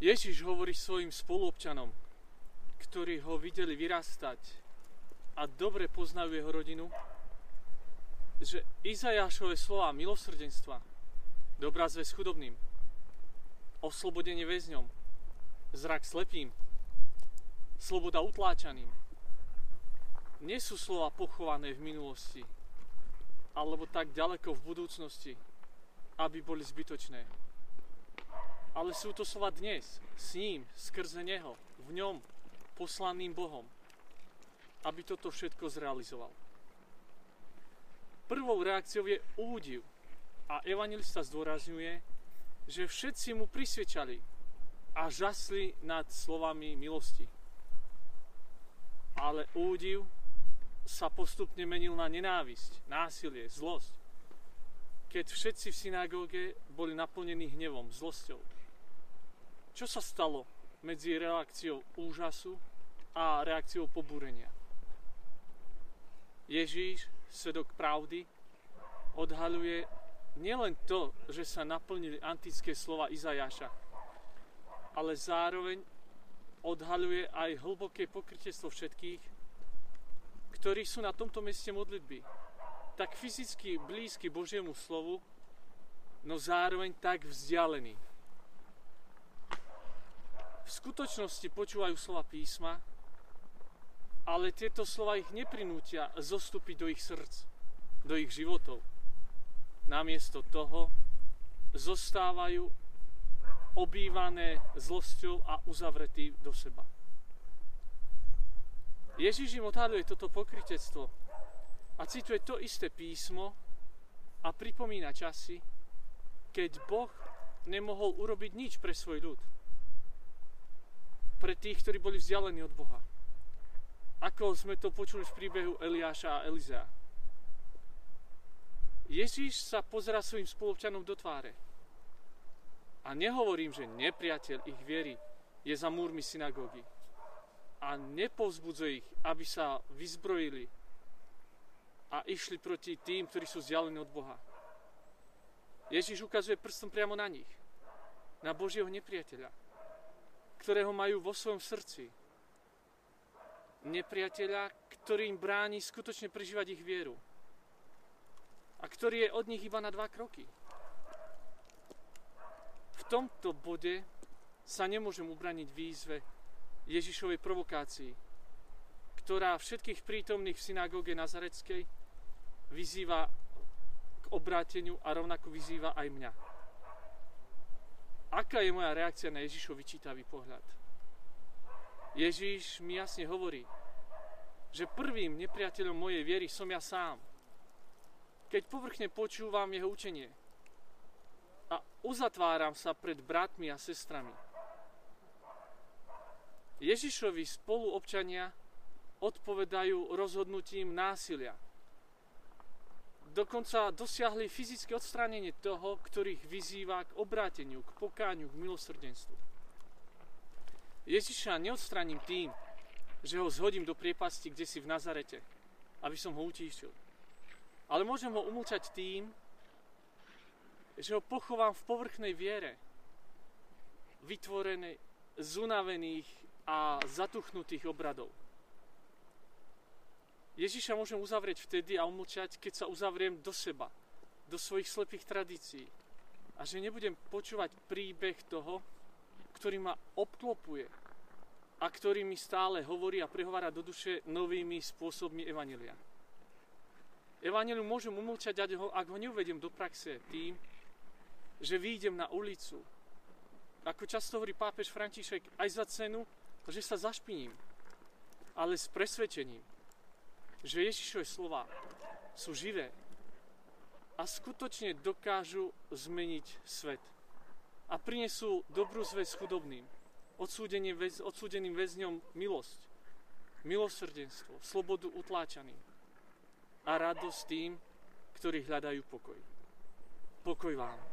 Ježiš hovorí svojim spoluobčanom, ktorí ho videli vyrastať a dobre poznajú jeho rodinu, že Izajášové slova milosrdenstva, dobrá zväz chudobným, oslobodenie väzňom, zrak slepým, sloboda utláčaným, nie sú slova pochované v minulosti, alebo tak ďaleko v budúcnosti, aby boli zbytočné. Ale sú to slova dnes, s ním, skrze Neho, v ňom, poslaným Bohom, aby toto všetko zrealizoval. Prvou reakciou je údiv a evangelista zdôrazňuje, že všetci mu prisvedčali a žasli nad slovami milosti. Ale údiv sa postupne menil na nenávisť, násilie, zlosť. Keď všetci v synagóge boli naplnení hnevom, zlosťou. Čo sa stalo medzi reakciou úžasu a reakciou pobúrenia? Ježíš svedok pravdy, odhaľuje nielen to, že sa naplnili antické slova Izajaša, ale zároveň odhaľuje aj hlboké pokrytectvo všetkých, ktorí sú na tomto mieste modlitby. Tak fyzicky blízky Božiemu slovu, no zároveň tak vzdialení. V skutočnosti počúvajú slova písma, ale tieto slova ich neprinútia zostúpiť do ich srdc, do ich životov. Namiesto toho zostávajú obývané zlosťou a uzavretí do seba. Ježiš im odhaduje toto pokrytectvo a cituje to isté písmo a pripomína časy, keď Boh nemohol urobiť nič pre svoj ľud. Pre tých, ktorí boli vzdialení od Boha ako sme to počuli v príbehu Eliáša a Elizea. Ježíš sa pozera svojim spolupčanom do tváre. A nehovorím, že nepriateľ ich viery je za múrmi synagógy. A nepovzbudzuje ich, aby sa vyzbrojili a išli proti tým, ktorí sú vzdialení od Boha. Ježíš ukazuje prstom priamo na nich, na Božieho nepriateľa, ktorého majú vo svojom srdci, nepriateľa, ktorý im bráni skutočne prežívať ich vieru. A ktorý je od nich iba na dva kroky. V tomto bode sa nemôžem ubraniť výzve Ježišovej provokácii, ktorá všetkých prítomných v synagóge Nazareckej vyzýva k obráteniu a rovnako vyzýva aj mňa. Aká je moja reakcia na Ježišov vyčítavý pohľad? Ježíš mi jasne hovorí, že prvým nepriateľom mojej viery som ja sám. Keď povrchne počúvam jeho učenie a uzatváram sa pred bratmi a sestrami. Ježišovi spoluobčania odpovedajú rozhodnutím násilia. Dokonca dosiahli fyzické odstránenie toho, ktorých vyzýva k obráteniu, k pokáňu, k milosrdenstvu. Ježiša neodstraním tým, že ho zhodím do priepasti, kde si v Nazarete, aby som ho utíšil. Ale môžem ho umlčať tým, že ho pochovám v povrchnej viere, vytvorenej z unavených a zatuchnutých obradov. Ježiša môžem uzavrieť vtedy a umlčať, keď sa uzavriem do seba, do svojich slepých tradícií. A že nebudem počúvať príbeh toho, ktorý ma obklopuje, a ktorý mi stále hovorí a prehovára do duše novými spôsobmi Evanelia. Evangelium môžem umlčať, ak ho neuvediem do praxe tým, že výjdem na ulicu. Ako často hovorí pápež František, aj za cenu, že sa zašpiním, ale s presvedčením, že Ježišové slova sú živé a skutočne dokážu zmeniť svet a prinesú dobrú zväz chudobným odsúdeným väzňom milosť, milosrdenstvo, slobodu utláčaným a radosť tým, ktorí hľadajú pokoj. Pokoj vám.